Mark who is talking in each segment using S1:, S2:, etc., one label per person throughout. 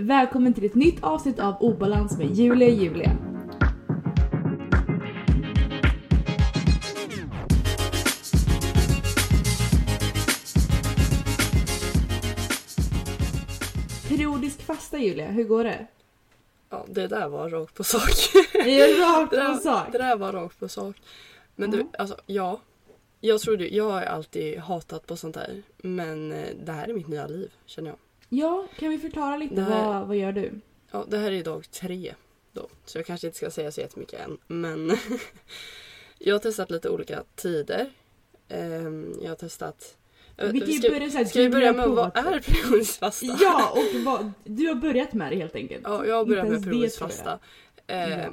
S1: Välkommen till ett nytt avsnitt av Obalans med Julia Julia. Periodisk fasta Julia, hur går det?
S2: Ja, det där var rakt på sak.
S1: Jag är rakt
S2: det,
S1: på
S2: där,
S1: sak.
S2: det där var rakt på sak. Men du, alltså ja. Jag trodde, jag har alltid hatat på sånt där. Men eh, det här är mitt nya liv, känner jag.
S1: Ja, kan vi förklara lite
S2: här-
S1: vad, vad gör du?
S2: Ja, det här är dag tre då. Så jag kanske inte ska säga så jättemycket än. Men jag har testat lite olika tider. Ehm, jag har testat...
S1: Vi kan ju
S2: ska,
S1: börja så här,
S2: ska vi börja med vad är periodisk fasta?
S1: Ja, och vad, du har börjat med det helt enkelt.
S2: Ja, jag har börjat med periodisk fasta. Eh.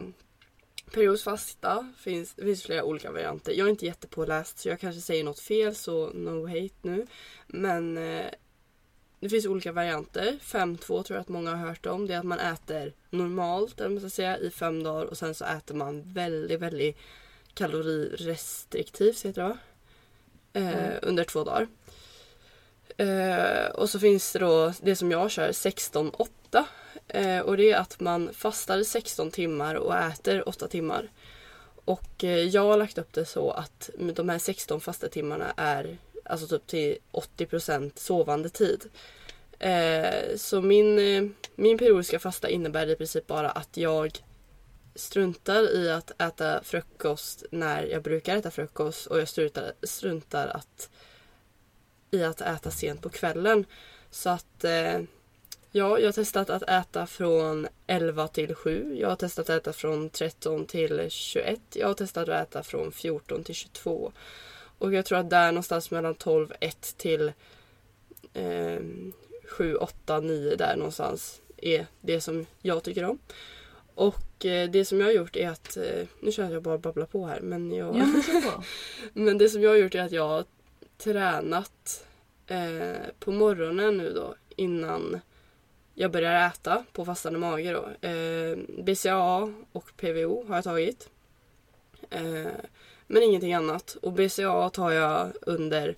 S2: Periodisk fasta finns, det finns flera olika varianter. Jag är inte jättepåläst så jag kanske säger något fel så no hate nu. Men eh, det finns olika varianter. 5-2 tror jag att många har hört om. Det är att man äter normalt eller man ska säga, i fem dagar och sen så äter man väldigt, väldigt kalorirestriktivt heter det va? Eh,
S1: Mm.
S2: Under två dagar. Eh, och så finns det då det som jag kör 16-8. Eh, och det är att man fastar i 16 timmar och äter 8 timmar. Och eh, jag har lagt upp det så att de här 16 fasta timmarna är alltså typ till 80% sovande tid. Eh, så min, eh, min periodiska fasta innebär i princip bara att jag struntar i att äta frukost när jag brukar äta frukost och jag struntar, struntar att, i att äta sent på kvällen. Så att eh, ja, jag har testat att äta från 11 till 7. Jag har testat att äta från 13 till 21. Jag har testat att äta från 14 till 22. Och jag tror att där någonstans mellan 12, 1 till eh, 7, 8, 9 där någonstans är det som jag tycker om. Och eh, det som jag har gjort är att, eh, nu känner jag bara babblar på här men jag...
S1: Ja, på.
S2: Men det som jag har gjort är att jag har tränat eh, på morgonen nu då innan jag börjar äta på fastande mage då. Eh, BCAA och PVO har jag tagit. Eh, men ingenting annat. Och BCAA tar jag under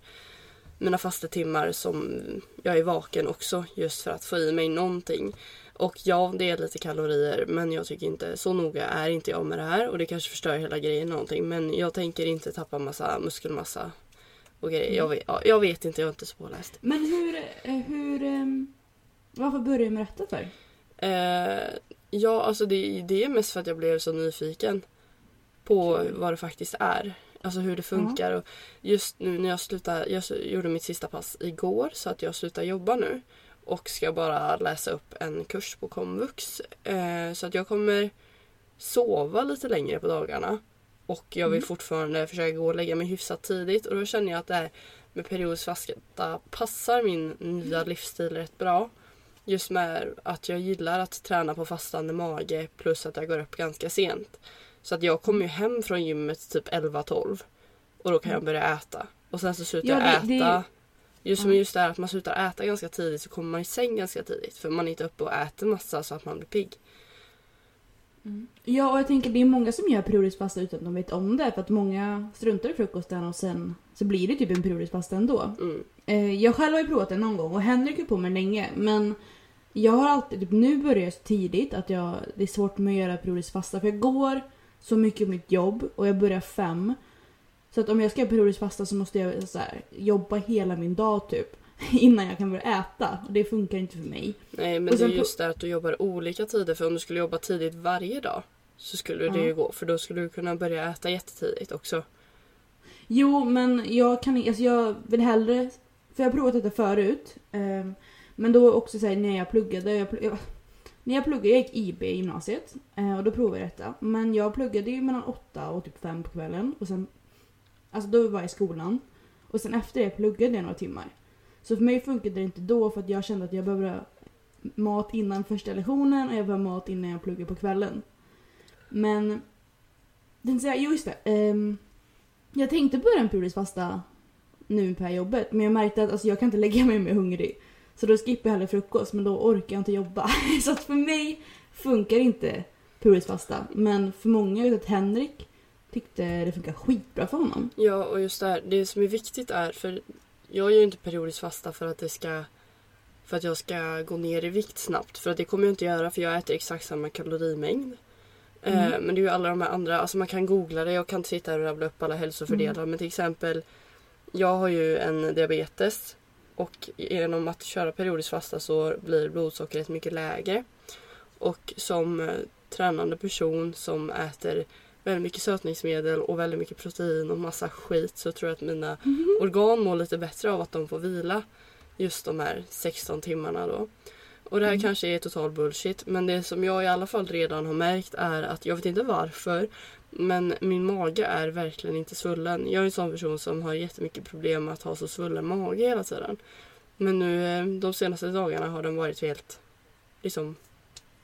S2: mina fasta timmar som jag är vaken också just för att få i mig någonting. Och ja, det är lite kalorier men jag tycker inte, så noga är inte jag med det här och det kanske förstör hela grejen någonting men jag tänker inte tappa massa muskelmassa och grejer. Jag, vet, ja, jag vet inte, jag är inte så påläst.
S1: Men hur, eh, hur, ehm, varför började du med detta för?
S2: Eh, ja, alltså det, det är mest för att jag blev så nyfiken på vad det faktiskt är. Alltså hur det funkar. Och just nu när jag slutar, jag gjorde mitt sista pass igår så att jag slutar jobba nu. Och ska bara läsa upp en kurs på komvux. Eh, så att jag kommer sova lite längre på dagarna. Och jag vill
S1: Mm.
S2: fortfarande försöka gå och lägga mig hyfsat tidigt. Och då känner jag att det här med periodisk fasta passar min nya livsstil rätt bra. Just med att jag gillar att träna på fastande mage plus att jag går upp ganska sent. Så att jag kommer ju hem från gymmet typ 11-12 och då kan jag börja äta. Och sen så slutar
S1: Ja,
S2: jag
S1: det- det-
S2: äta. Just som just det här att man slutar äta ganska tidigt så kommer man i säng ganska tidigt. För man är inte uppe och äter massa så att man blir pigg.
S1: Ja, och jag tänker det är många som gör periodisk fasta utan att de vet om det. För att många struntar i frukosten och sen så blir det typ en periodisk fasta ändå.
S2: Mm.
S1: Eh, jag själv har ju provat det någon gång och Henrik har på mig länge. Men jag har alltid, typ nu börjar jag så tidigt att jag, det är svårt med att göra periodisk fasta. För jag går så mycket på mitt jobb och jag börjar fem. Så att om jag ska göra periodisk fasta så måste jag så här, jobba hela min dag typ. Innan jag kan börja äta. Och det funkar inte för mig.
S2: Nej men det är just det att du jobbar olika tider. För om du skulle jobba tidigt varje dag så skulle det ju gå. För då skulle du kunna börja äta jättetidigt också.
S1: Jo, men jag kan alltså jag vill hellre... För jag har provat detta förut. ehm, men då också säga när jag pluggade. Jag, jag, när jag pluggade, jag gick IB i gymnasiet. Eh, och då provade jag detta. Men jag pluggade ju mellan 8 och typ 5 på kvällen. Och sen... Alltså då var jag i skolan. Och sen efter det pluggade jag några timmar. Så för mig funkade det inte då för att jag kände att jag behövde mat innan första lektionen och jag behövde mat innan jag pluggade på kvällen. Men... Den säger, jo just det. Um, jag tänkte börja en periodisk fasta nu på det här jobbet men jag märkte att alltså, jag kan inte lägga mig mer hungrig. Så då skippar jag hellre frukost men då orkar jag inte jobba. Så att för mig funkar inte periodisk fasta. Men för många, jag vet att Henrik tyckte det funkar skitbra för honom.
S2: Ja, och just det här, det som är viktigt är, för jag gör ju inte periodiskt fasta för att det ska för att jag ska gå ner i vikt snabbt. För att det kommer jag inte göra för jag äter exakt samma kalorimängd.
S1: Mm.
S2: Eh, men det är ju alla de här andra, alltså man kan googla det, jag kan inte sitta här och rabbla upp alla hälsofördelar. Men till exempel, jag har ju en diabetes. Och genom att köra periodiskt fasta så blir blodsockret mycket lägre. Och som eh, tränande person som äter väldigt mycket sötningsmedel och väldigt mycket protein och massa skit så tror jag att mina organ mår lite bättre av att de får vila just de här 16 timmarna då. Och det här kanske är total bullshit men det som jag i alla fall redan har märkt är att jag vet inte varför men min mage är verkligen inte svullen. Jag är en sån person som har jättemycket problem med att ha så svullen mage hela tiden. Men nu eh, de senaste dagarna har den varit helt liksom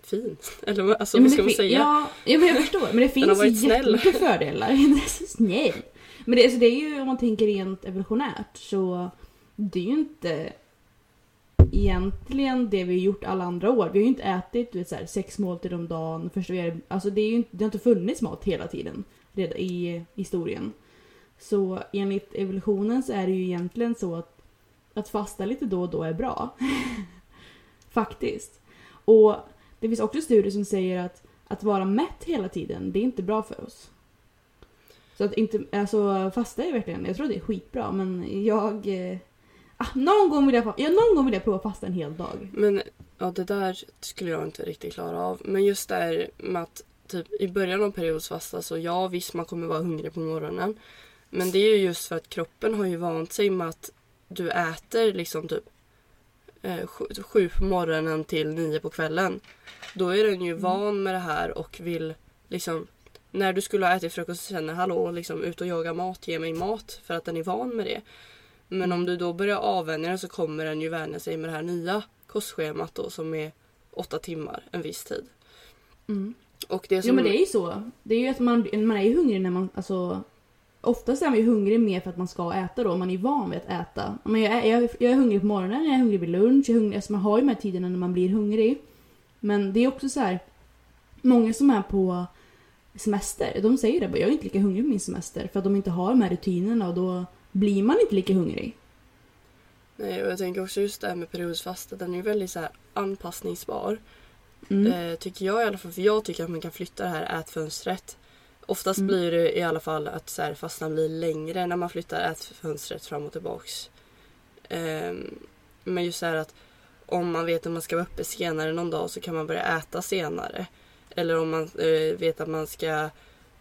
S2: fin. Eller alltså,
S1: Ja,
S2: vad ska man säga?
S1: Ja, ja, men jag förstår. Men det finns
S2: snäll.
S1: jättemycket fördelar. Snäll. Men det, alltså, det är ju, om man tänker rent evolutionärt, så det är ju inte egentligen det vi har gjort alla andra år. Vi har ju inte ätit vet, så här, sex måltider om dagen. Först vi är, alltså det, är ju inte, det har inte funnits mat hela tiden redan i historien. Så enligt evolutionen så är det ju egentligen så att, att fasta lite då och då är bra. Faktiskt. Och det finns också studier som säger att att vara mätt hela tiden, det är inte bra för oss. Så att inte, alltså fasta är verkligen, jag tror det är skitbra men jag... Eh, Ah, någon, gång vill jag, ja, någon gång vill jag prova fasta en hel dag.
S2: Men ja, det där skulle jag inte riktigt klara av. Men just det här med att typ i början av periodsfasta så ja visst man kommer vara hungrig på morgonen. Men det är ju just för att kroppen har ju vant sig med att du äter liksom typ eh, sju, sju på morgonen till nio på kvällen. Då är den ju van med det här och vill liksom när du skulle ha ätit frukost så känner hallå liksom ut och jaga mat, ge mig mat för att den är van med det. Men om du då börjar avvänja den så kommer den ju vänja sig med det här nya kostschemat då som är åtta timmar en viss tid. Och det som...
S1: Jo men det är ju så. Det är ju att man, man är ju hungrig när man, alltså Oftast är man ju hungrig mer för att man ska äta då, man är van vid att äta. Men jag, är, jag, jag är hungrig på morgonen, jag är hungrig vid lunch, jag är hungrig, alltså man har ju de här tiderna när man blir hungrig. Men det är också så här. Många som är på semester, de säger det bara, jag är inte lika hungrig på min semester för att de inte har de här rutinerna och då blir man inte lika hungrig.
S2: Nej, och jag tänker också just det här med periodisfasta, den är ju väldigt så anpassningsbar.
S1: Mm.
S2: Eh, tycker jag i alla fall, för jag tycker att man kan flytta det här ätfönstret. Oftast
S1: Mm.
S2: blir det i alla fall att så här, fastan blir längre när man flyttar ätfönstret fram och tillbaks. Ehm, men just så här att om man vet att man ska vara uppe senare någon dag så kan man börja äta senare. Eller om man eh, vet att man ska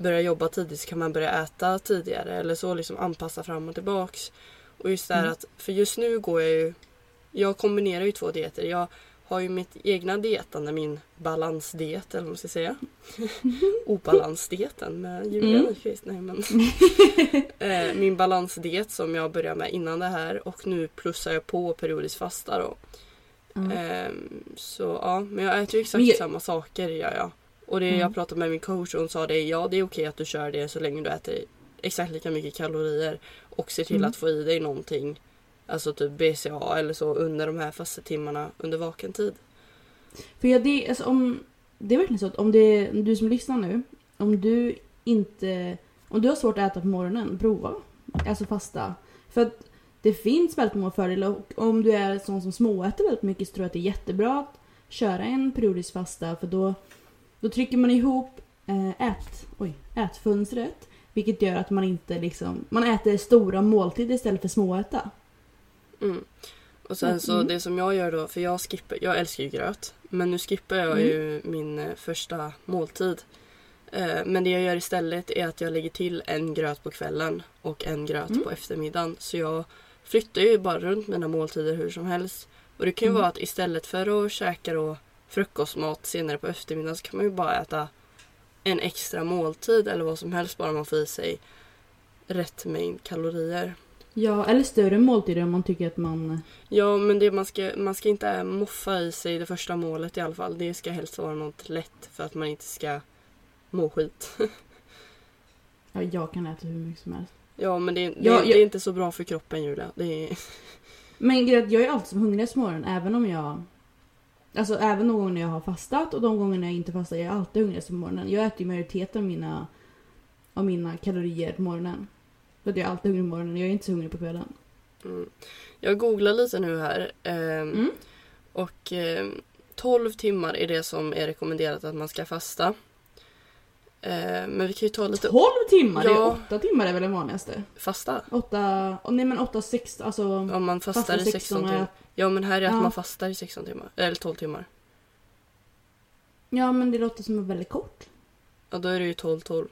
S2: börja jobba tidigt så kan man börja äta tidigare. Eller så liksom anpassa fram och tillbaks. Och just det här
S1: Mm.
S2: att, för just nu går jag ju, jag kombinerar ju två dieter. Jag har ju mitt egna dietande, min balansdiet eller vad man ska säga. Obalansdieten med Julia
S1: Mm.
S2: Nej, men. eh, min balansdiet som jag började med innan det här och nu plussar jag på periodiskt fasta då.
S1: Mm.
S2: Ehm, så ja, men jag äter ju exakt
S1: jag-
S2: samma saker gör jag. Och det
S1: Mm.
S2: jag pratade med min coach och hon sa det, ja det är okej att du kör det så länge du äter exakt lika mycket kalorier och ser till
S1: Mm.
S2: att få i dig någonting. Alltså typ BCA eller så under de här fastetimmarna under vaken tid.
S1: För jag, det, alltså, om, det är verkligen så att om det, du som lyssnar nu, om du inte, om du har svårt att äta på morgonen, prova. Alltså fasta. För att det finns väldigt många fördelar och om du är sån som småäter väldigt mycket så tror jag att det är jättebra att köra en periodisk fasta för då, då trycker man ihop eh, ät, oj, ätfönstret. Vilket gör att man inte liksom, man äter stora måltider istället för småäta.
S2: Mm. Och sen så
S1: Mm.
S2: det som jag gör då, för jag skippar, jag älskar ju gröt. Men nu skippar jag
S1: Mm.
S2: ju min eh, första måltid. Eh, men det jag gör istället är att jag lägger till en gröt på kvällen och en gröt
S1: Mm.
S2: på eftermiddagen. Så jag flyttar ju bara runt mina måltider hur som helst. Och det kan ju
S1: Mm.
S2: vara att istället för att käka då frukostmat senare på eftermiddagen så kan man ju bara äta en extra måltid eller vad som helst bara man får i sig rätt mängd kalorier.
S1: Ja, eller större måltider om man tycker att man...
S2: Ja, men det, man, ska, man ska inte moffa i sig det första målet i alla fall. Det ska helst vara något lätt för att man inte ska må skit.
S1: Ja, jag kan äta hur mycket som helst.
S2: ja, men det, det,
S1: Ja,
S2: det
S1: jag-
S2: är inte så bra för kroppen Julia. Det är,
S1: Men jag är alltid som hungrigast på morgonen även om jag... Alltså även de gånger jag har fastat och de gånger jag inte fastar. Jag är alltid hungrigast på morgonen. Jag äter ju majoriteten av mina, av mina kalorier på morgonen. För att jag är alltid hungrig på morgonen. Jag är inte så hungrig på kvällen.
S2: mm. Jag googlar lite nu här. ehm,
S1: Mm.
S2: Och eh, 12 timmar är det som är rekommenderat att man ska fasta. Eh, men vi kan ju ta lite
S1: 12 timmar? Det
S2: Ja.
S1: är 8 timmar är väl den vanligaste?
S2: fasta.
S1: 8... oh, Nej men 8, 6 alltså...
S2: Om man fastar
S1: Fasta
S2: i 16
S1: och
S2: timmar. Ja men här är att
S1: Ja.
S2: man fastar i 16 timmar. Eller 12 timmar.
S1: Ja men det låter som väldigt kort.
S2: Ja då är det ju 12-12.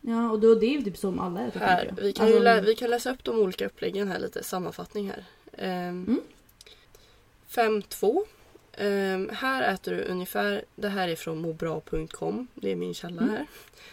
S1: Ja och då det är ju typ som alla äter
S2: Här, vi, kan
S1: Alltså,
S2: lä- vi kan läsa upp de olika uppläggen här lite, sammanfattning här. Ehm,
S1: Mm.
S2: 5-2. Ehm, här äter du ungefär, det här är från mobra.com, det är min källa
S1: Mm.
S2: här.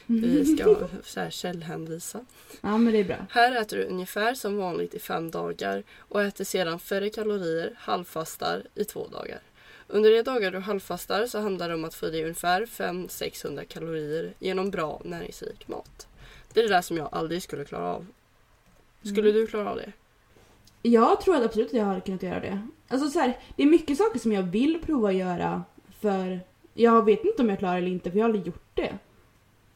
S2: Vi ska så här källhänvisa.
S1: Ja men det är bra.
S2: Här äter du ungefär som vanligt i fem dagar och äter sedan färre kalorier, halvfastar i två dagar. Under de dagar du halvfastar så handlar det om att få i dig ungefär 500-600 kalorier genom bra näringsrik mat. Det är det där som jag aldrig skulle klara av. Skulle
S1: Mm.
S2: du klara av det?
S1: Jag tror absolut att jag hade kunnat göra det. Alltså så här, det är mycket saker som jag vill prova att göra för jag vet inte om jag klarar eller inte för jag har aldrig gjort det.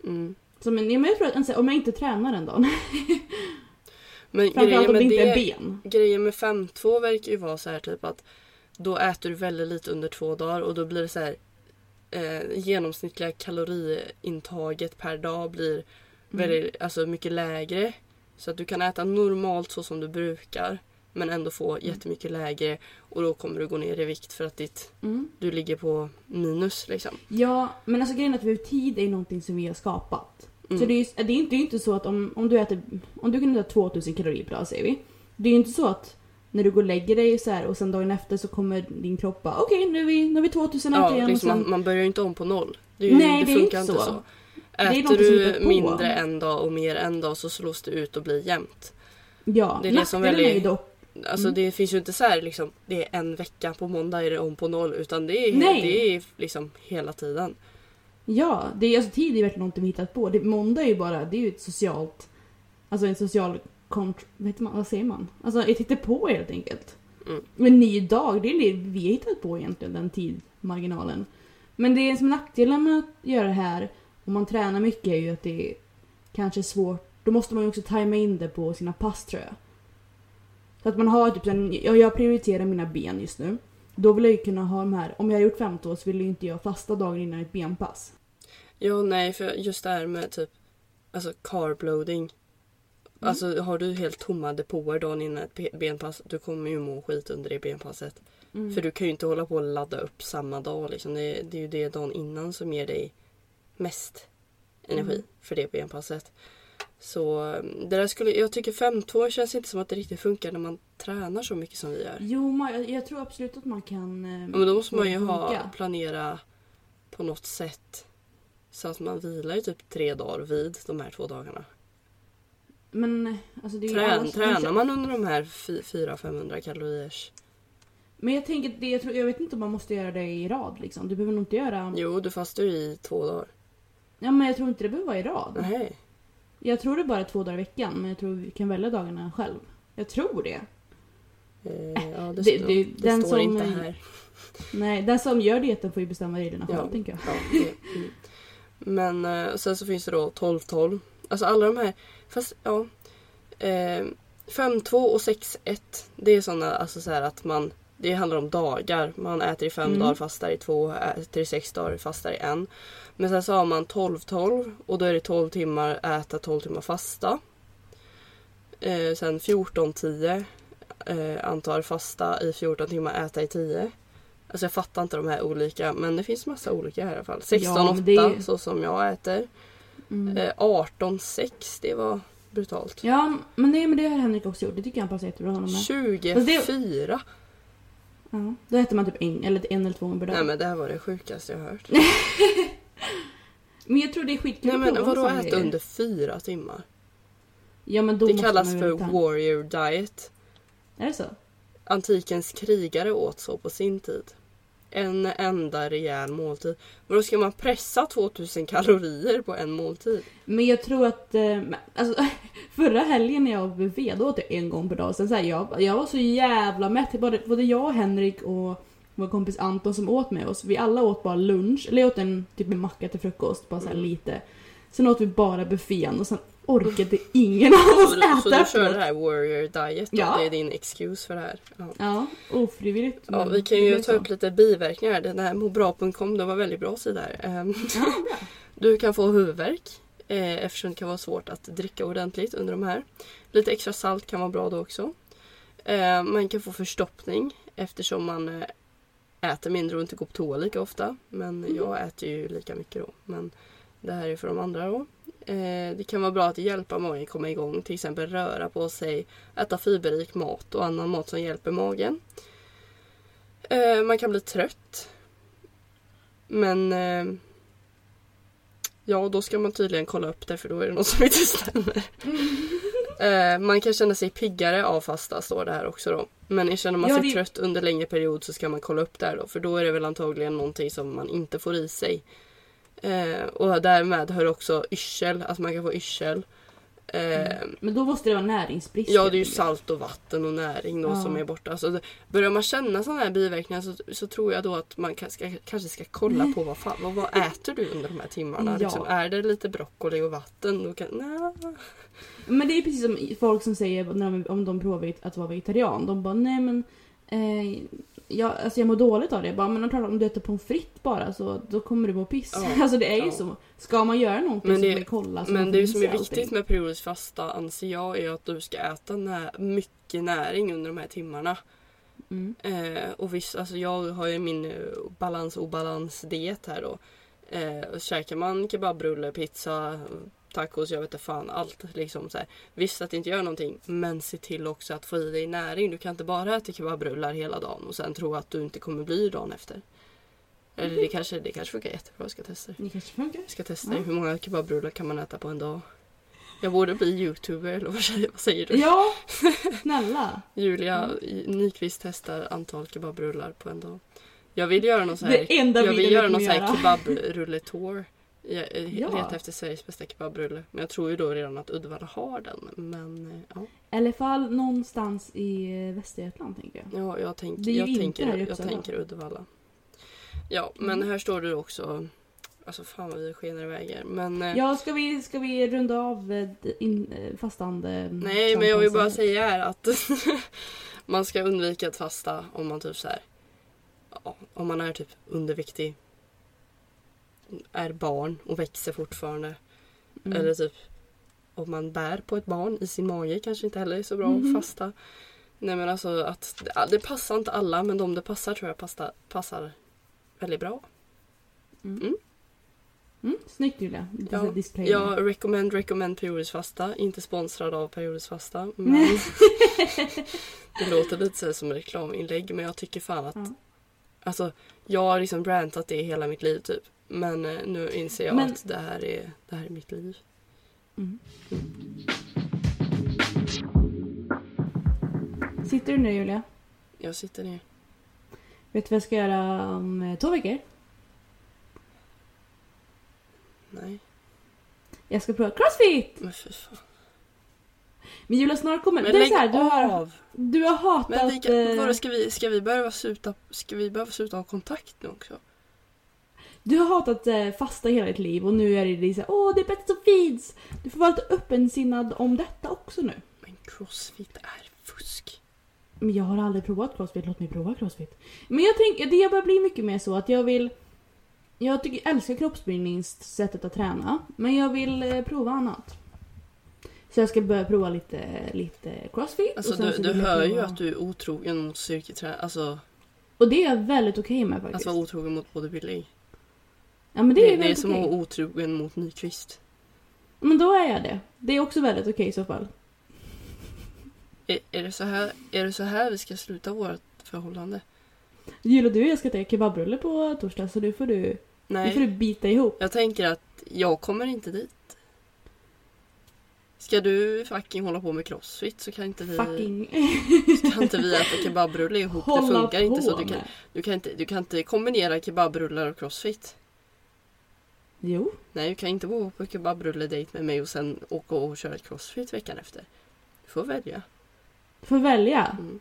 S2: Mm.
S1: Så men, ja, men jag tror att om jag inte tränar en dag,
S2: Men grejen
S1: om det inte är ben.
S2: grejen med 5-2 verkar ju vara så här typ att då äter du väldigt lite under två dagar och då blir det så här eh, genomsnittliga kaloriintaget per dag blir väldigt, alltså mycket lägre. Så att du kan äta normalt så som du brukar men ändå få jättemycket lägre och då kommer du gå ner i vikt för att ditt,
S1: Mm.
S2: du ligger på minus liksom.
S1: Ja, men alltså grejen är att vi- tid är någonting som vi har skapat.
S2: Mm.
S1: Så det är, det är inte, det är inte så att om, om du äter, om du kan äta 2000 kalorier per dag säger vi. Det är ju inte så att när du går och lägger dig så här och sen dagen efter så kommer din kropp bara okej nu är vi, nu är vi 2000 äter
S2: Ja,
S1: igen
S2: liksom,
S1: sen,
S2: man, börjar ju inte om på noll. Det, ju,
S1: Nej,
S2: det
S1: det är
S2: funkar
S1: inte så.
S2: så. Äter du mindre en dag och mer en dag så slås det ut och blir jämnt.
S1: Ja,
S2: det är det som
S1: nackdelen är
S2: väldigt-
S1: dock
S2: Alltså
S1: Mm.
S2: det finns ju inte så här liksom, det är en vecka på måndag är det om på noll utan det är,
S1: Nej.
S2: det är liksom hela tiden.
S1: Ja, det är, alltså, tid är verkligen någonting vi hittat på. Det, måndag är ju bara, det är ju ett socialt, alltså en social kont... Vet man, vad säger man? Alltså ett hittepå helt enkelt.
S2: Mm.
S1: En ny dag, det är det vi har hittat på egentligen, den tidmarginalen. Men det som är nackdelen med att göra det här, om man tränar mycket, är ju att det är kanske svårt. Då måste man ju också tajma in det på sina pass tror jag. Så att man har typ en, ja, jag prioriterar mina ben just nu. Då vill jag ju kunna ha de här, om jag har gjort 15 så vill ju inte jag fasta dagen innan ett benpass.
S2: Ja nej för just det här med typ alltså carbloading. Alltså har du helt tomma depåer dagen innan ett be- benpass du kommer ju må skit under det benpasset.
S1: Mm.
S2: För du kan ju inte hålla på och ladda upp samma dag liksom. Det, det är ju det dagen innan som ger dig mest energi
S1: Mm.
S2: för det benpasset. Så um, det där skulle, jag tycker 5-2 känns inte som att det riktigt funkar när man tränar så mycket som vi gör.
S1: Jo, ma- jag, jag tror absolut att man kan... eh,
S2: Ja, men då måste man ju ha, planera på något sätt. Så att man vilar i typ tre dagar vid de här två dagarna.
S1: Men alltså det är ju
S2: Trän,
S1: alla-
S2: tränar man under de här 400-500 kaloriers?
S1: Men jag tänker, det, jag, tror, jag vet inte om man måste göra det i rad liksom. Du behöver nog inte göra...
S2: Jo, du fastar ju i två dagar.
S1: Ja, men jag tror inte det behöver vara i rad.
S2: Nej.
S1: Jag tror det är bara två dagar i veckan, men jag tror vi kan välja dagarna själv. Jag tror det.
S2: Eh, ja, det,
S1: det- det-
S2: det står inte här.
S1: Nej, den som gör dieten får ju bestämma reglerna själv,
S2: Ja.
S1: tänker jag.
S2: Ja, mm. Men eh, sen så finns det då 12-12. Alltså alla de här. Fast ja. Eh, 5-2 och 6-1. Det är sådana alltså så här att man. Det handlar om dagar. Man äter i fem
S1: Mm.
S2: dagar, fastar i två, äter i sex dagar, fastar i en. Men sen så har man 12-12 och då är det 12 timmar äta, 12 timmar fasta. Eh, sen 14-10 eh, antar fasta i 14 timmar, äta i 10. Alltså jag fattar inte de här olika men det finns massa olika här i alla fall. 16-8
S1: Ja, det är-
S2: så som jag äter.
S1: Mm.
S2: Eh, 18-6 det var brutalt.
S1: Ja, men det, men det har Henrik också gjort. Det tycker jag han passar jättebra honom med.
S2: 24!
S1: Ja, då äter man typ en eller en eller två gånger per dag.
S2: Nej men det här var det sjukaste jag har hört.
S1: Men jag tror det är skitkul
S2: Nej men vadå äta under fyra timmar?
S1: Ja men då
S2: Det
S1: måste
S2: kallas
S1: man
S2: för warrior diet.
S1: Är det så?
S2: Antikens krigare åt så på sin tid. En enda rejäl måltid. Men då ska man pressa 2000 kalorier på en måltid.
S1: Men jag tror att, eh, alltså, förra helgen när jag var på buffé då åt jag en gång per dag. Sen så här, jag, jag var så jävla mätt. Både, både jag och Henrik och vår kompis Anton som åt med oss, vi alla åt bara lunch. Eller jag åt en, typ en macka till frukost, bara så här lite. Sen åt vi bara buffén och sen orkade ingen av oss
S2: Så, du-
S1: äta
S2: så du kör det här warrior diet då?
S1: Ja.
S2: Det är din excuse för det här? Ja.
S1: Ja, ofrivilligt.
S2: Ja, vi kan ju ta upp lite biverkningar. Den här mobra.com, det var väldigt bra sida här. Ehm, Du kan få huvudvärk eh, eftersom det kan vara svårt att dricka ordentligt under de här. Lite extra salt kan vara bra då också. Eh, Man kan få förstoppning eftersom man eh, äter mindre och inte går på toa lika ofta. Men jag äter ju lika mycket då. Men det här är för de andra då. Eh, Det kan vara bra att hjälpa magen komma igång. Till exempel röra på sig, äta fiberrik mat och annan mat som hjälper magen. Eh, Man kan bli trött. Men eh, Ja, då ska man tydligen kolla upp det för då är det något som inte stämmer. Eh, man kan känna sig piggare av fasta står det här också då. Men känner man
S1: Ja,
S2: sig
S1: det-
S2: trött under längre period så ska man kolla upp det här då. För då är det väl antagligen någonting som man inte får i sig. Eh, och därmed hör också yrsel, att man kan få yrsel. Eh,
S1: Men då måste det vara näringsbrist.
S2: Ja, det är ju salt och vatten och näring då
S1: Ja.
S2: som är borta. Så det- börjar man känna sådana här biverkningar så, så tror jag då att man ka- ska, kanske ska kolla på vad, fan, vad, vad äter du under de här timmarna.
S1: Ja.
S2: Liksom, är det lite broccoli och vatten? Då kan, nej.
S1: Men det är precis som folk som säger när de, om de provar att vara vegetarian. De bara nej men eh, jag, alltså jag mår dåligt av det. Jag bara, men klart, om du äter pommes frites bara så då kommer du må piss.
S2: Ja.
S1: Alltså det är ju
S2: Ja.
S1: så. Ska man göra någonting
S2: Men
S1: så
S2: det-
S1: man kolla. så
S2: Men det som är viktigt
S1: allting.
S2: med periodisk fasta anser jag är att du ska äta nä- mycket näring under de här timmarna.
S1: Mm.
S2: Eh, och visst, alltså jag har ju min eh, balans obalans diet här då. Eh, och käkar man kebabrulle, pizza, tacos, jag vet inte fan allt liksom så här. Visst att det inte gör någonting men se till också att få i dig näring. Du kan inte bara äta kebabrullar hela dagen och sen tro att du inte kommer bli dagen efter. Eller det kanske, det kanske funkar jättebra, jag ska testa det.
S1: Kanske funkar.
S2: Jag ska testa det. Hur många kebabrullar kan man äta på en dag? Jag borde bli youtuber eller vad säger, vad säger du?
S1: Ja, snälla.
S2: Julia i- Nyqvist testar antal kebabrullar på en dag. Jag vill göra någon så här, jag vill göra någon här
S1: göra.
S2: Jag
S1: Ja.
S2: letar efter Sveriges bästa kebabrulle. Men jag tror ju då redan att Uddevalla har den. Men eh, ja,
S1: I alla fall någonstans i eh, Västergötland tänker jag.
S2: ja jag, tänk, jag, tänker, jag tänker Uddevalla. Ja, men
S1: Mm.
S2: här står det också Alltså fan vad vi skenar iväg här. Men, eh,
S1: Ja, ska vi, ska vi runda av in, fastande...
S2: Nej, men jag vill bara säga här att man ska undvika att fasta om man typ så här, om man är typ underviktig, är barn och växer fortfarande.
S1: Mm.
S2: Eller typ om man bär på ett barn i sin mage kanske inte heller är så bra
S1: Mhm.
S2: att fasta. Nej men alltså att det, passar inte alla men de det passar tror jag passar, passar väldigt bra.
S1: Mm. Mm, snyggt Julia.
S2: Ja. Jag recommend, recommend periodisk fasta. Inte sponsrad av periodisk fasta. Men det låter lite så som reklaminlägg men jag tycker fan att
S1: Ja.
S2: Alltså jag har liksom rantat det hela mitt liv typ. Men eh, nu inser jag
S1: Men-
S2: att det här, är, det här är mitt liv.
S1: Mm. Sitter du nu Julia?
S2: Jag sitter ner.
S1: Vet du vad jag ska göra om eh, två veckor?
S2: Nej.
S1: Jag ska prova crossfit!
S2: Men fy fan.
S1: Men Julia snart kommer...
S2: Men
S1: det är så här, du har, du har hatat...
S2: Men vi kan,
S1: eh,
S2: ska, vi, ska, vi sluta, ska vi behöva sluta ha kontakt nu också?
S1: Du har hatat eh, fasta hela ditt liv och nu är det här, åh det är bättre som finns! Du får vara lite öppensinnad om detta också nu.
S2: Men crossfit är fusk.
S1: Men jag har aldrig provat crossfit, låt mig prova crossfit. Men jag tänker, det börjar bli mycket mer så att jag vill... Jag tycker, älskar kroppsbildningssättet att träna, men jag vill eh, prova annat. Så jag ska börja prova lite, lite crossfit.
S2: Alltså du, du hör ju
S1: prova-
S2: att du är otrogen mot styrketräning. Alltså
S1: Och det är jag väldigt okej med faktiskt.
S2: att vara otrogen mot bodybuilding.
S1: Ja men det
S2: Det,
S1: är
S2: det, är som att vara otrogen mot Nyqvist.
S1: Men då är jag det. Det är också väldigt okej i så fall.
S2: Är, är, det så här, är det så här vi ska sluta vårt förhållande?
S1: Gillar du jag ska ta kebabrulle på torsdag så nu får du, nu får du
S2: Nej.
S1: bita ihop.
S2: Jag tänker att jag kommer inte dit. Ska du fucking hålla på med crossfit så kan inte vi,
S1: Fucking...
S2: kan inte vi äta kebabrulle ihop. Det
S1: Hålla
S2: funkar inte så. Du kan, du, kan inte, du kan inte kombinera kebabrullar och crossfit.
S1: Jo.
S2: Nej, du kan inte gå på kebabrulle-dejt med mig och sen åka och köra ett crossfit veckan efter. Du får välja.
S1: Får välja.
S2: Mm.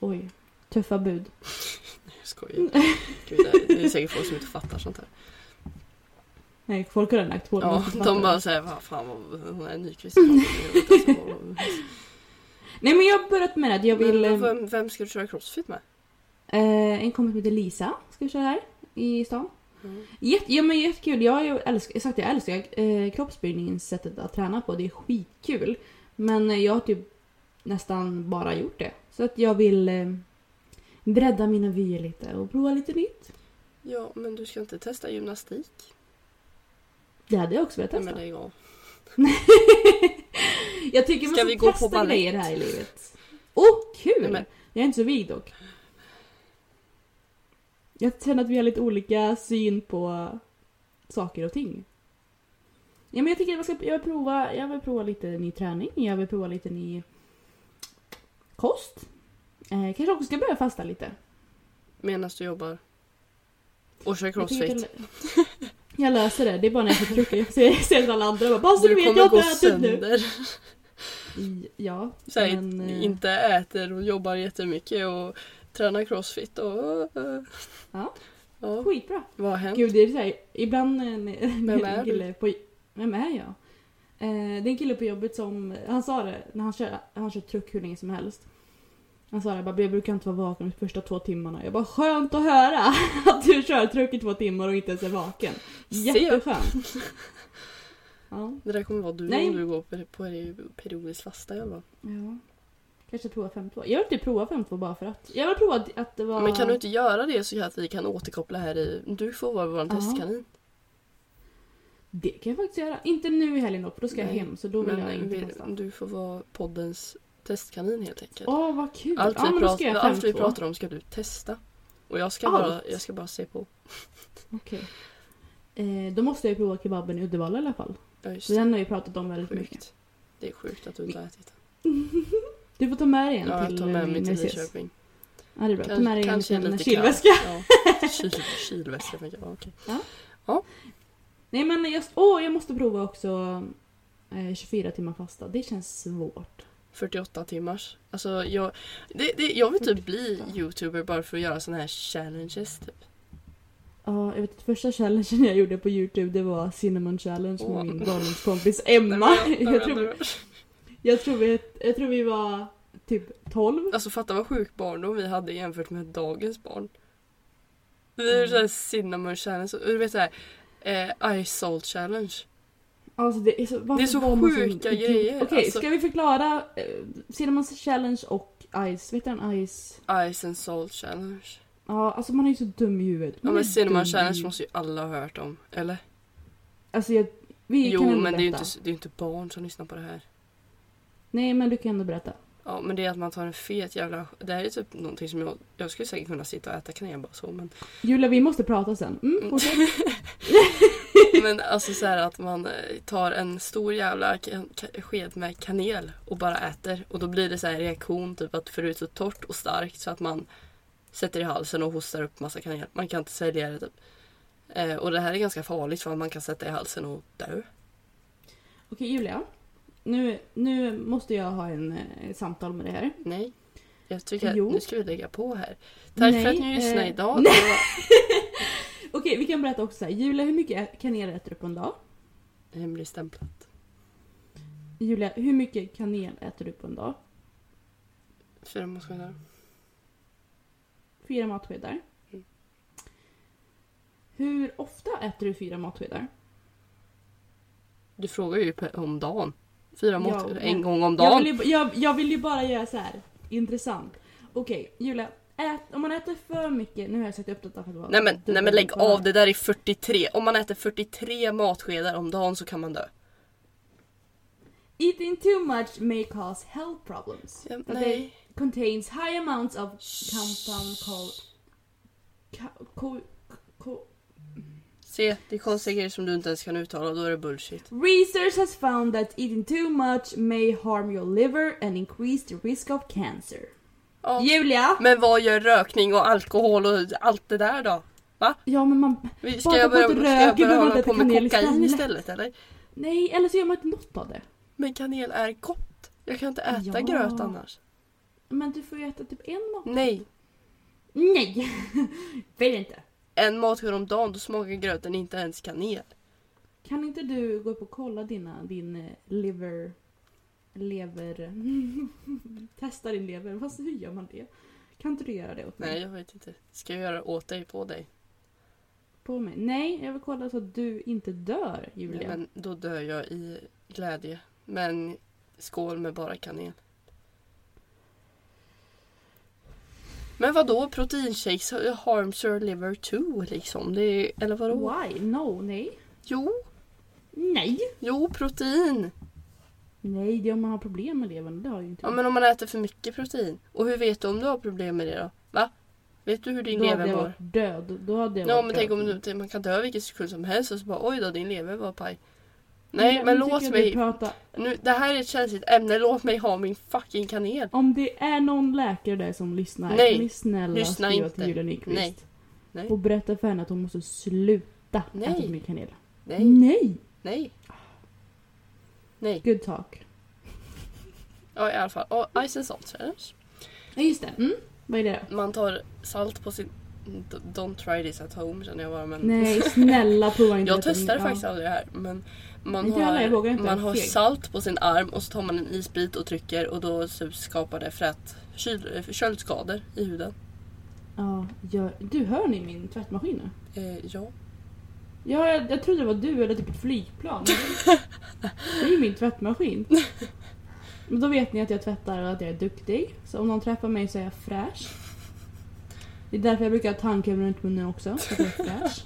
S1: Oj. Tuffa bud.
S2: Jag skojar. Gud, det är- det säkert folk som inte fattar sånt här.
S1: Nej, folk har redan lagt på det.
S2: Ja, de bara
S1: det.
S2: säger vad fan vad hon är Nyqvist.
S1: Nej men jag har börjat med att jag vill...
S2: Men
S1: eh,
S2: vem, vem ska du köra crossfit med?
S1: Eh, en kompis som heter Lisa ska vi köra här i stan.
S2: Mm.
S1: Jätte, ja men jättekul. Jag, har ju älskar, sagt, jag älskar eh, kroppsbyggningens sättet att träna på. Det är skitkul. Men eh, jag har typ nästan bara gjort det. Så att jag vill eh, bredda mina vyer lite och prova lite nytt.
S2: Ja, men du ska inte testa gymnastik?
S1: Det hade jag också velat
S2: Nej
S1: testa.
S2: men lägg av.
S1: jag tycker man
S2: Ska vi gå på
S1: testa
S2: balett?
S1: grejer här i livet. Åh, kul!
S2: Nej,
S1: Jag är inte så vig dock. Jag känner att vi har lite olika syn på saker och ting. Ja, men jag tycker att jag, ska, jag, vill prova, jag vill prova lite ny träning, jag vill prova lite ny kost. Eh, kanske också ska börja fasta lite.
S2: Medan du jobbar? Och kör crossfit?
S1: jag, jag löser det, det är bara när jag får trycka. Jag ser, ser alla andra bara, bara så du
S2: Du
S1: vet, jag har inte ätit nu. Ja,
S2: Så
S1: men... eh,
S2: Inte äter och jobbar jättemycket och tränar crossfit och...
S1: Ja.
S2: ja.
S1: Skitbra.
S2: Vad har hänt?
S1: Gud, det är så här, ibland eh,
S2: Vem är
S1: kille på... Vem är jag? Eh, det är en kille på jobbet som, han sa det när han kör, han kör truck hur länge som helst. Han sa det, bara, jag brukar inte vara vaken de första två timmarna. Jag bara, skönt att höra att du kör truck i två timmar och inte ens är vaken. Jätteskönt. Ja,
S2: Det där kommer vara du
S1: Nej.
S2: om du går på, periodiskt fasta jävlar.
S1: ja. Kanske prova 5-2. Jag vill typ prova 5-2 bara för att. Jag vill prova att, det var...
S2: Men kan du inte göra det så att vi kan återkoppla här i... Du får vara vår
S1: Ja.
S2: testkanin.
S1: Det kan jag faktiskt göra. Inte nu i helgen dock, för då ska jag
S2: Nej,
S1: hem. Så då vill jag
S2: Men
S1: inte
S2: vi,
S1: testa.
S2: du får vara poddens testkanin helt enkelt.
S1: Åh, vad kul!
S2: allt,
S1: ja,
S2: vi
S1: då
S2: pratar,
S1: jag
S2: allt vi
S1: 5-2.
S2: pratar om ska du testa. Och jag ska,
S1: Allt?
S2: bara, jag ska bara se på.
S1: Okej. Eh, då måste jag ju prova kebaben i Uddevalla i alla fall.
S2: Ja, just
S1: den har jag pratat om väldigt mycket.
S2: Sjukt. Det är sjukt att du inte har ätit den.
S1: Du får ta med dig en
S2: Ja, jag
S1: till
S2: tar med
S1: eh,
S2: mig till. Nyköping.
S1: Ja, det är bra. Ta
S2: Kan-
S1: med dig en
S2: kanske en
S1: kylväska.
S2: Ja, kyl, kylväska. tänker jag. Okej.
S1: Nej men just, åh, jag måste prova också eh, 24 timmar fasta. Det känns svårt.
S2: 48 timmars. Alltså jag, det, det, jag vill typ bli youtuber bara för att göra såna här challenges. Typ.
S1: Ja, jag vet att första challengen jag gjorde på Youtube det var Cinnamon Challenge med
S2: Åh.
S1: min barndomskompis Emma.
S2: Nej,
S1: jag,
S2: jag-
S1: tror, jag, tror vi, jag tror vi var typ 12.
S2: Alltså fatta vad sjuk barndom vi hade jämfört med dagens barn. Vi är såhär cinnamon challenge du vet såhär eh, ice salt challenge.
S1: Alltså det är så,
S2: Det är så sjuka
S1: idiot?
S2: grejer,
S1: Okej,
S2: alltså.
S1: ska vi förklara eh, Cinnamon Challenge och Ice? Vet du en Ice?
S2: Ice and salt challenge.
S1: Ja, alltså man är ju så dum i huvudet.
S2: Ja
S1: Man är
S2: men cinnamon challenge måste ju alla ha hört om. Eller?
S1: Alltså jag, vi
S2: jo
S1: kan ändå
S2: men det är ju inte, det är ju inte barn som lyssnar på det här.
S1: Nej men du kan ändå berätta.
S2: Ja men det är att man tar en fet jävla... Det här är typ någonting som jag... Jag skulle säkert kunna sitta och äta kanel bara så men...
S1: Julia vi måste prata sen. Mm, fortsätt.
S2: Men alltså så här att man eh, tar en stor jävla sked med kanel och bara äter. Och då blir det så här reaktion typ att för det är så torrt och starkt så att man sätter i halsen och hostar upp massa kanel. Man kan inte sälja det typ. Eh, och det här är ganska farligt för att man kan sätta i halsen och dö.
S1: Okej Julia. Nu, nu måste jag ha en eh, samtal med dig här.
S2: Nej. Jag tycker att
S1: Jo.
S2: nu ska vi lägga på här. Tack för
S1: Nej,
S2: att ni lyssnade
S1: eh,
S2: idag.
S1: nej.
S2: Det var
S1: Okej vi kan berätta också så här. Julia hur mycket kanel äter du på en dag?
S2: hemligstämplat.
S1: Julia hur mycket kanel äter du på en dag?
S2: Fyra matskedar.
S1: Fyra matskedar.
S2: Mm.
S1: Hur ofta äter du fyra matskedar?
S2: Du frågar ju om dagen. Fyra
S1: men-
S2: En gång om
S1: Jag
S2: dagen.
S1: vill, ju, jag, jag vill ju bara göra så här intressant. Okej, Julia. Ät, om man äter för mycket, nu har jag sagt upp detta för att vara
S2: Nej men, nej men lägg av, det där är 43. Om man äter 43 matskedar om dagen så kan man dö.
S1: Eating too much may cause health problems.
S2: Ja, nej.
S1: It contains high amounts of compound called... Ka, ko, ko,
S2: Se, det är konstiga grejer som du inte ens kan uttala, då är det bullshit.
S1: Research has found that eating too much may harm your liver and increase the risk of cancer.
S2: Ja.
S1: Julia!
S2: Men vad gör rökning och alkohol och allt det där då? Va?
S1: Ja men man...
S2: Ska jag börja, ska jag börja hålla på med kokain
S1: istället.
S2: istället eller?
S1: Nej, eller så gör man ett mått av det.
S2: Men kanel är gott. Jag kan inte äta
S1: Ja.
S2: gröt annars.
S1: Men du får ju äta typ en mat.
S2: Nej.
S1: Nej! Vill inte.
S2: En matsked om dagen, då smakar gröten inte ens kanel.
S1: Kan inte du gå upp och kolla dina, din eh, liver... Lever... Testa din lever. Fast hur gör man det? Kan inte du göra det åt mig?
S2: Nej, jag vet inte. Ska jag göra det åt dig, på dig?
S1: På mig? Nej, jag vill kolla så att du inte dör,
S2: Nej,
S1: Julia.
S2: men då dör jag i glädje. Men skål med bara kanel. Men vad då proteinshakes harms your liver too liksom? Det är, eller vadå?
S1: Why? No, nej.
S2: Jo,
S1: Nej!
S2: jo protein.
S1: Nej, det är om man har problem med levern. Det har ju inte
S2: Ja men om man äter för mycket protein. Och hur vet du om du har problem med det då? Va? Vet du hur din
S1: Då hade
S2: lever
S1: jag
S2: mår?
S1: varit död. Då hade jag
S2: Ja
S1: varit
S2: men tänk
S1: död.
S2: om du, man kan dö vilken sekund som helst och så bara oj då din lever var paj. Nej men
S1: tycker
S2: låt mig.
S1: Prata.
S2: Nu, det här är ett känsligt ämne, låt mig ha min fucking kanel.
S1: Om det är någon läkare där som lyssnar,
S2: Nej,
S1: kan ni snälla
S2: lyssna
S1: skriva
S2: inte.
S1: till Julia Nyqvist?
S2: Nej. Nej.
S1: Och berätta för henne att hon måste sluta
S2: Nej.
S1: äta mycket kanel.
S2: Nej,
S1: Nej!
S2: nej. Nej.
S1: Good talk.
S2: Ja i alla fall. Och Ice and Salt Challenge.
S1: Ja just det. Mm. Vad är det då?
S2: Man tar salt på sin... Don't try this at home känner jag bara men...
S1: Nej snälla prova inte
S2: Jag testade
S1: Ja.
S2: faktiskt aldrig det här men man
S1: Inte jag
S2: har, man
S1: jag är
S2: har salt på sin arm och så tar man en isbit och trycker och då skapar det frät, kyl, eh, köldskador i huden.
S1: Ja, gör... Du hör ni min tvättmaskin nu?
S2: Eh, ja.
S1: Ja, jag, jag trodde det var du eller typ ett flygplan. Det är ju min tvättmaskin. Men då vet ni att jag tvättar och att jag är duktig. Så om någon träffar mig så är jag fräsch. Det är därför jag brukar ha tandkräm runt munnen också. Så att jag är fräsch.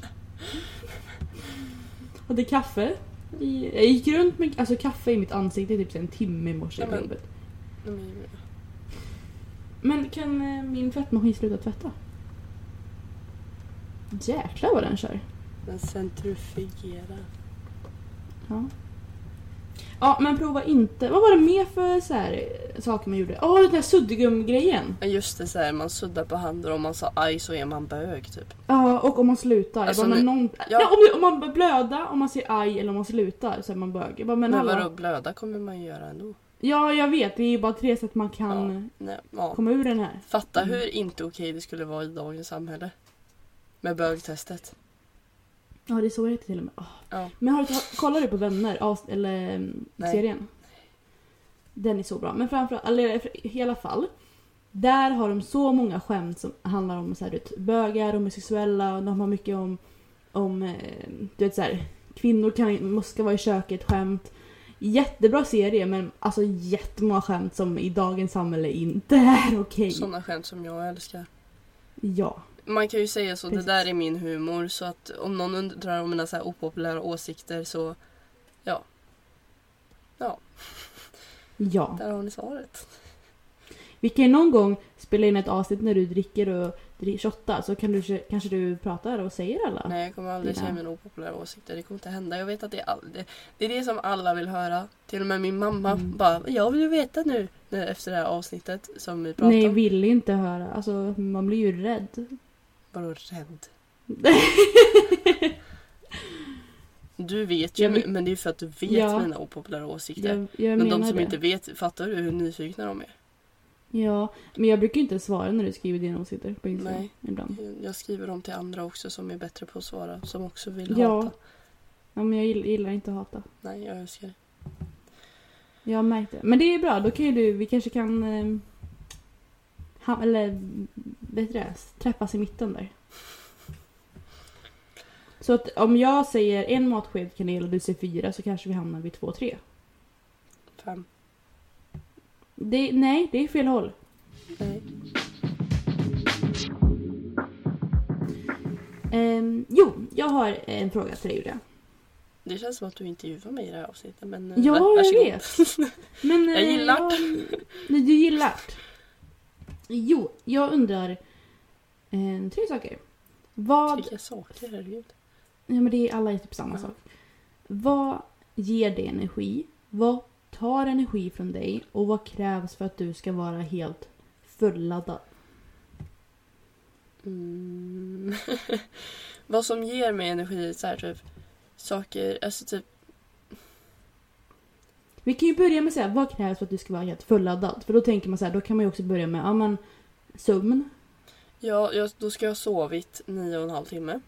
S1: Är kaffe. I- Jag gick runt med alltså, kaffe i mitt ansikte i typ en timme i morse
S2: Ja,
S1: på
S2: men-
S1: jobbet.
S2: De är-
S1: Men kan eh, min tvättmaskin sluta tvätta? Jäklar vad den kör.
S2: Den centrifugerar.
S1: Ja. Ja, men prova inte. Vad var det mer för så här, eh, saker man gjorde? Åh, den där suddgum-grejen.
S2: Ja, Just det, så här, man suddar på handen och om man sa aj så är man bög typ.
S1: Ja, och om man slutar.
S2: Alltså,
S1: bara, men
S2: nu-
S1: någon...
S2: ja.
S1: ja. om, om man börjar blöda, om man säger aj eller om man slutar så är man bög. Jag bara, men,
S2: Men
S1: hallå.
S2: vadå blöda kommer man göra ändå.
S1: Ja, jag vet. Det är ju bara tre sätt man kan
S2: Ja, nej, ja.
S1: komma ur den här.
S2: Fatta hur inte okej det skulle vara i dagens samhälle. Med bögtestet.
S1: Ja, det är så det heter till och med. Åh.
S2: Ja.
S1: Men har du, kollar du på Vänner? avs- Eller mm,
S2: Nej.
S1: serien? Den är så bra. Men framförallt, eller i alla fall. Där har de så många skämt som handlar om så här, du vet, bögar, homosexuella. och De har mycket om, om eh, du vet så här, kvinnor kan, måste vara i köket, skämt. Jättebra serie men alltså jättemånga skämt som i dagens samhälle inte är okej.
S2: Sådana skämt som jag älskar.
S1: Ja.
S2: Man kan ju säga så,
S1: Precis.
S2: det där är min humor. Så att om någon undrar om mina så här opopulära åsikter så ja. Ja,
S1: Ja.
S2: där har ni svaret.
S1: Vi kan ju någon gång spela in ett avsnitt när du dricker och shottar så kan du, kanske du pratar och säger alla.
S2: Nej, jag kommer aldrig
S1: Dina.
S2: säga mina opopulära åsikter. Det kommer inte hända. Jag vet att det är, all, det, det är det som alla vill höra. Till och med min mamma
S1: Mm.
S2: bara, jag vill ju veta nu. När, efter det här avsnittet som vi pratade
S1: Nej,
S2: om.
S1: vill inte höra. Alltså, man blir ju rädd.
S2: Vadå rädd? Du vet ju,
S1: Jag
S2: men det är för att du vet
S1: Ja.
S2: mina opopulära åsikter.
S1: Jag, jag
S2: men de som
S1: det.
S2: inte vet, fattar du hur nyfikna de är?
S1: Ja, men jag brukar ju inte svara när du skriver dina åsikter på Instagram
S2: Nej.
S1: ibland.
S2: Jag skriver dem till andra också som är bättre på att svara. Som också vill
S1: Ja.
S2: hata.
S1: Ja, men jag gillar, gillar inte att hata.
S2: Nej, jag älskar det.
S1: Jag har märkt det. Men det är bra, då kan ju du, vi kanske kan... Eh, ha, eller, vet du det? Träffas i mitten där. Så att om jag säger en matsked kanel och du säger fyra så kanske vi hamnar vid två, tre.
S2: Fem.
S1: Det, nej, det är fel håll.
S2: Nej.
S1: Ehm, jo, jag har en fråga till dig Julia.
S2: Det känns som att du intervjuar mig i det här avsnittet. Men, eh,
S1: Ja, jag vet. Men,
S2: Jag
S1: eh,
S2: gillar
S1: Nej, du gillar Jo, jag undrar eh, tre saker. Vad...
S2: Vilka saker, herregud.
S1: Ja men det är alla är typ samma
S2: Ja.
S1: sak. Vad ger dig energi? Vad tar energi från dig? Och vad krävs för att du ska vara helt fulladdad?
S2: Mm. Vad som ger mig energi så här typ saker, alltså typ
S1: Vi kan ju börja med säga vad krävs för att du ska vara helt fulladdad? För då tänker man så här, då kan man ju också börja med, ja men sömn.
S2: Ja, jag, då ska jag ha sovit nio och en halv timme.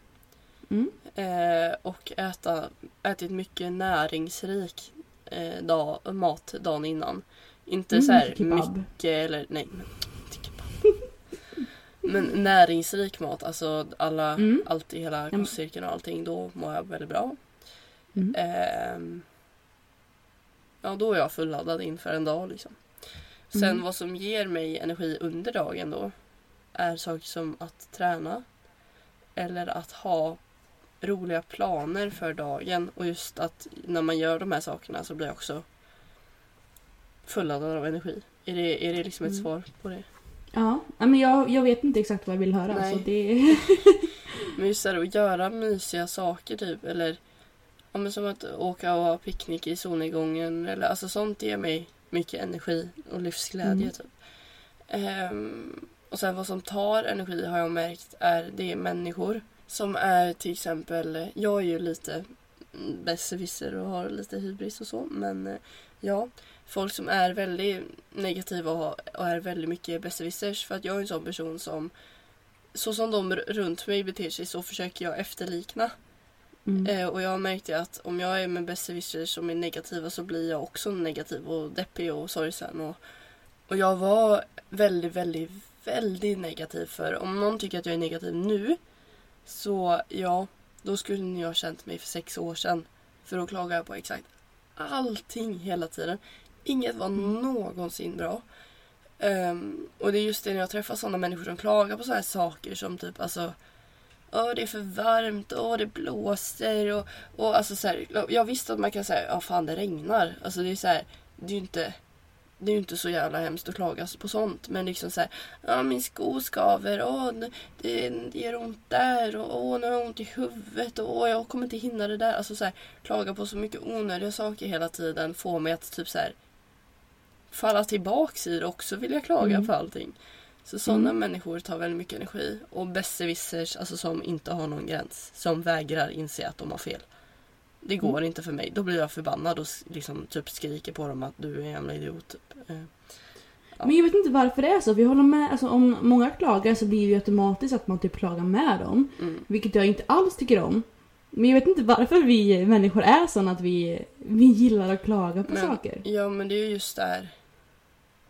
S1: Mm.
S2: Eh, och äta, ätit mycket näringsrik eh, dag, mat dagen innan. Inte
S1: Mm,
S2: så här mycket eller nej, men, näringsrik mat, alltså alla,
S1: Mm.
S2: allt i hela kostcirkeln och allting. Då mår jag väldigt bra.
S1: Mm.
S2: Ehm, ja, då är jag fulladdad inför en dag liksom. Sen
S1: Mm.
S2: vad som ger mig energi under dagen då är saker som att träna eller att ha roliga planer för dagen och just att när man gör de här sakerna så blir jag också fulladdad av energi. Är det, är det liksom ett
S1: Mm.
S2: svar på det?
S1: Ja, men jag, jag vet inte exakt vad jag vill höra.
S2: Nej.
S1: Så det...
S2: Men just det här att göra mysiga saker typ eller ja, men som att åka och ha picknick i solnedgången eller alltså sånt ger mig mycket energi och livsglädje
S1: Mm.
S2: typ. Ehm, och sen vad som tar energi har jag märkt är det är människor som är till exempel, jag är ju lite besserwisser och har lite hybris och så men eh, ja, folk som är väldigt negativa och, och är väldigt mycket besserwissers för att jag är en sån person som så som de runt mig beter sig så försöker jag efterlikna.
S1: Mm.
S2: Eh, och jag har märkt det att om jag är med besserwissers som är negativa så blir jag också negativ och deppig och sorgsen. Och, och jag var väldigt, väldigt, väldigt negativ för om någon tycker att jag är negativ nu så ja, då skulle ni ha känt mig för sex år sedan. För då klagar jag på exakt allting hela tiden. Inget var någonsin bra. Ehm, och det är just det när jag träffar sådana människor som klagar på sådana här saker som typ alltså Åh det är för varmt, åh det blåser och, och alltså så här, Jag visste att man kan säga, ja fan det regnar. Alltså det är så här, det är ju inte det är inte så jävla hemskt att klaga på sånt. Men liksom så här, ja min sko skaver, åh det, det gör ont där och åh nu har jag ont i huvudet och åh jag kommer inte hinna det där. Alltså så här, klaga på så mycket onödiga saker hela tiden får mig att typ så här falla tillbaks i det också vill jag klaga
S1: Mm.
S2: på allting. Så sådana
S1: Mm.
S2: människor tar väldigt mycket energi. Och besserwissers, alltså som inte har någon gräns. Som vägrar inse att de har fel. Det går
S1: Mm.
S2: inte för mig. Då blir jag förbannad och liksom typ skriker på dem att du är en jävla idiot. Typ. Eh, Ja.
S1: Men jag vet inte varför det är så. Vi håller med. Alltså, om många klagar så blir det ju automatiskt att man typ klagar med dem.
S2: Mm.
S1: Vilket jag inte alls tycker om. Men jag vet inte varför vi människor är såna att vi, vi gillar att klaga på
S2: Men-
S1: saker.
S2: Ja men det är ju just där.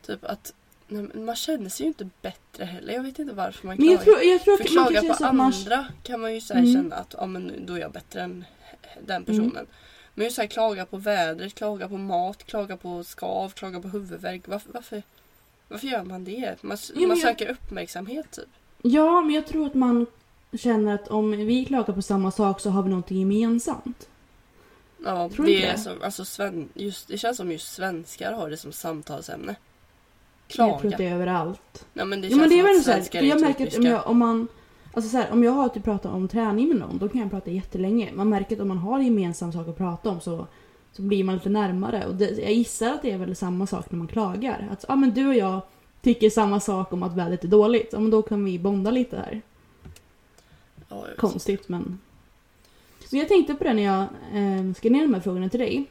S2: Typ att nej, men man känner sig ju inte bättre heller. Jag vet inte varför man
S1: Men jag
S2: klagar.
S1: tror, jag tror
S2: För klaga på
S1: att man...
S2: andra kan man ju så
S1: Mm.
S2: känna att ja, men då är jag bättre än den personen. Men just så här, klaga på vädret, klaga på mat, klaga på skav, klaga på huvudvärk. Varför, varför, varför gör man det? Man,
S1: men
S2: man
S1: jag-
S2: söker uppmärksamhet typ.
S1: Ja, men jag tror att man känner att om vi klagar på samma sak så har vi någonting gemensamt.
S2: Ja,
S1: Tror
S2: det, är
S1: det?
S2: som, alltså, just, det känns som just svenskar har det som samtalsämne.
S1: Jag tror
S2: Klaga.
S1: att det är överallt.
S2: Ja, men det
S1: Ja, men det är väl så här, jag
S2: är
S1: märker att om jag, om man... Alltså så här, om jag har typ pratat om träning med någon, då kan jag prata jättelänge. Man märker att om man har gemensam sak att prata om så, så blir man lite närmare. Och det, jag gissar att det är väl samma sak när man klagar. Att ja, men du och jag tycker samma sak om att vädret är dåligt. Ja, men då kan vi bonda lite här.
S2: Ja, jag.
S1: Konstigt men... Men jag tänkte på det när jag eh, skrev ner de här frågorna till dig.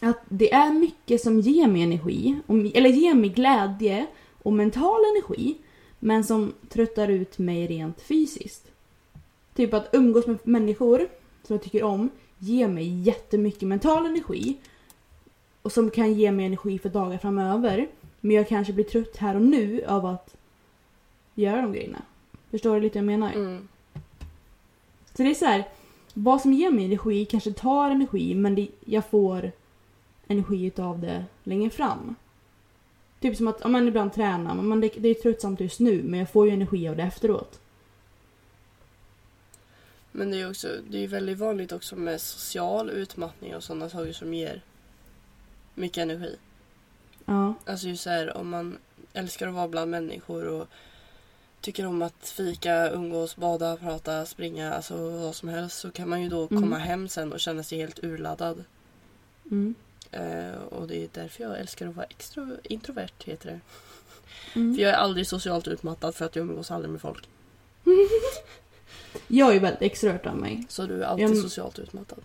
S1: Att det är mycket som ger mig energi, eller ger mig glädje och mental energi. Men som tröttar ut mig rent fysiskt. Typ att umgås med människor som jag tycker om ger mig jättemycket mental energi. Och som kan ge mig energi för dagar framöver. Men jag kanske blir trött här och nu av att göra de grejerna. Förstår du lite vad jag menar?
S2: Mm.
S1: Så det är så här, vad som ger mig energi kanske tar energi men det, jag får energi utav det längre fram. Typ som att, om man ibland tränar, men man, det, det är tröttsamt just nu men jag får ju energi av det efteråt.
S2: Men det är ju också, det är väldigt vanligt också med social utmattning och sådana saker som ger mycket energi.
S1: Ja.
S2: Alltså just så här om man älskar att vara bland människor och tycker om att fika, umgås, bada, prata, springa, alltså vad som helst så kan man ju då komma
S1: Mm.
S2: hem sen och känna sig helt urladdad.
S1: Mm.
S2: Eh, och det är därför jag älskar att vara extro, introvert heter det.
S1: Mm.
S2: För jag är aldrig socialt utmattad för att jag umgås aldrig med folk.
S1: Jag är väldigt extrovert av mig.
S2: Så du är alltid
S1: Jag-
S2: socialt utmattad.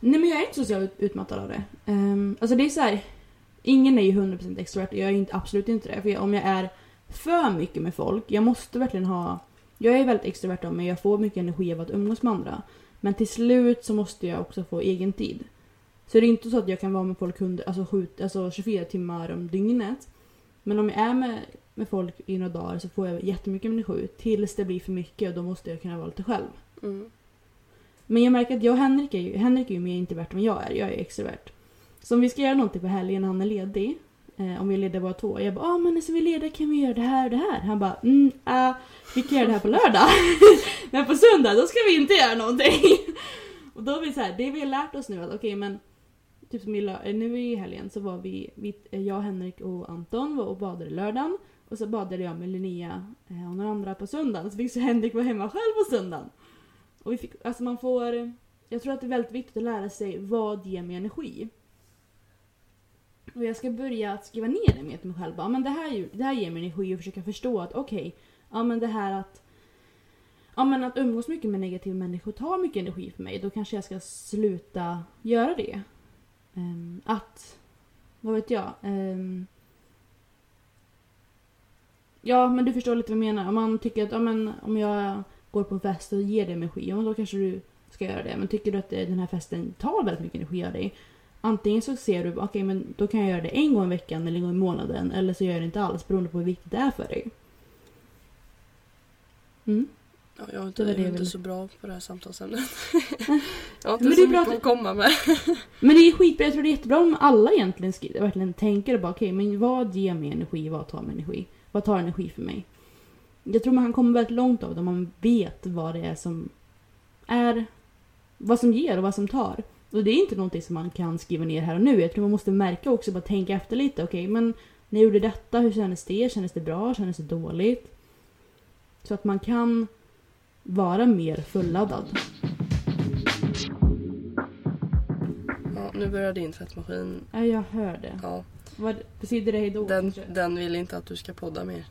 S1: Nej men jag är inte socialt utmattad av det. Um, alltså det är så här. Ingen är ju 100% extrovert jag är inte, absolut inte det. För jag, om jag är för mycket med folk, jag måste verkligen ha... Jag är väldigt extrovert av mig, jag får mycket energi av att umgås med andra. Men till slut så måste jag också få egen tid. Så det är inte så att jag kan vara med folk 100, alltså, sju, alltså 24 timmar om dygnet. Men om jag är med, med folk i några dagar så får jag jättemycket energi tills det blir för mycket och då måste jag kunna vara lite själv.
S2: Mm.
S1: Men jag märker att jag och Henrik är ju, Henrik är ju mer introvert än jag är. Jag är extrovert. Så om vi ska göra någonting på helgen när han är ledig. Eh, om vi är lediga bara två. Jag bara, ah, men när vi är lediga kan vi göra det här och det här. Han bara, mm, äh, vi kan göra det här på lördag. men på söndag då ska vi inte göra någonting. och då är vi så här, det vi har lärt oss nu att okej men Typ som i eh, nu i helgen så var vi, vi, eh, jag, Henrik och Anton var och badade lördagen. Och så badade jag med Linnea eh, och några andra på söndagen. Så fick så Henrik vara hemma själv på söndagen. Och vi fick, alltså man får... Jag tror att det är väldigt viktigt att lära sig vad ger mig energi. Och jag ska börja att skriva ner det med till mig själv. Ja, men det, här, det här ger mig energi och försöka förstå att okej, ja men det här att... Ja men att umgås mycket med negativa människor tar mycket energi för mig. Då kanske jag ska sluta göra det. Ehm, att... Vad vet jag? Ehm, ja men du förstår lite vad jag menar. Om man tycker att ja, men, om jag går på en fest och ger dig energi, ja, då kanske du ska göra det. Men tycker du att eh, den här festen tar väldigt mycket energi av dig, antingen så ser du okej men då kan jag göra det en gång i veckan eller en gång i månaden, eller så gör jag det inte alls beroende på hur viktigt det är för dig. Mm.
S2: Ja, jag är inte,
S1: Det var
S2: jag
S1: det
S2: är inte så bra på det här samtalsämnet. jag har inte
S1: Men det
S2: så
S1: är bra
S2: mycket
S1: att-
S2: att komma med.
S1: Men det är skitbra, jag tror det är jättebra om alla egentligen skriver, verkligen tänker och bara okej men vad ger mig energi, vad tar mig energi? Vad tar energi för mig? Jag tror man komma väldigt långt av det om man vet vad det är som är, vad som ger och vad som tar. Och det är inte någonting som man kan skriva ner här och nu. Jag tror man måste märka också, bara tänka efter lite. Okej, men när jag gjorde detta, hur kändes det? Kändes det bra? Kändes det dåligt? Så att man kan vara mer fulladdad.
S2: Ja, nu börjar din tvättmaskin.
S1: Ja, jag hör det.
S2: Ja,
S1: Vad, betyder det hejdå?
S2: den, den vill inte att du ska podda mer.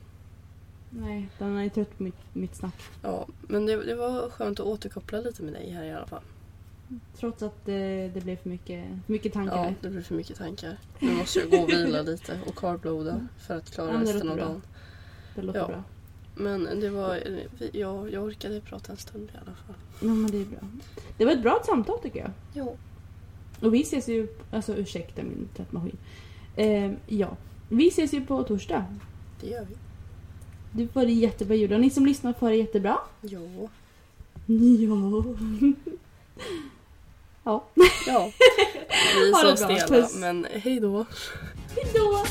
S1: Nej, den är trött på mitt, mitt snack.
S2: Ja, men det, det var skönt att återkoppla lite med dig här i alla fall.
S1: Trots att det, det blev för mycket, för mycket tankar.
S2: Ja, det blir för mycket tankar. Nu måste jag gå och vila lite och carbloada för att klara
S1: Ja,
S2: resten av dagen.
S1: Det låter
S2: Ja.
S1: bra.
S2: Men det var, jag, jag orkade prata en stund i alla fall.
S1: Ja, men det är bra. Det var ett bra samtal tycker jag.
S2: Jo.
S1: Och vi ses ju, alltså ursäkta min tvättmaskin. Eh, ja, vi ses ju på torsdag.
S2: Det gör vi.
S1: Du får det jättebra ljud och ni som lyssnar får det jättebra.
S2: Jo.
S1: Ja. ja.
S2: Ja. Vi är så stela, men hej då.
S1: Hejdå!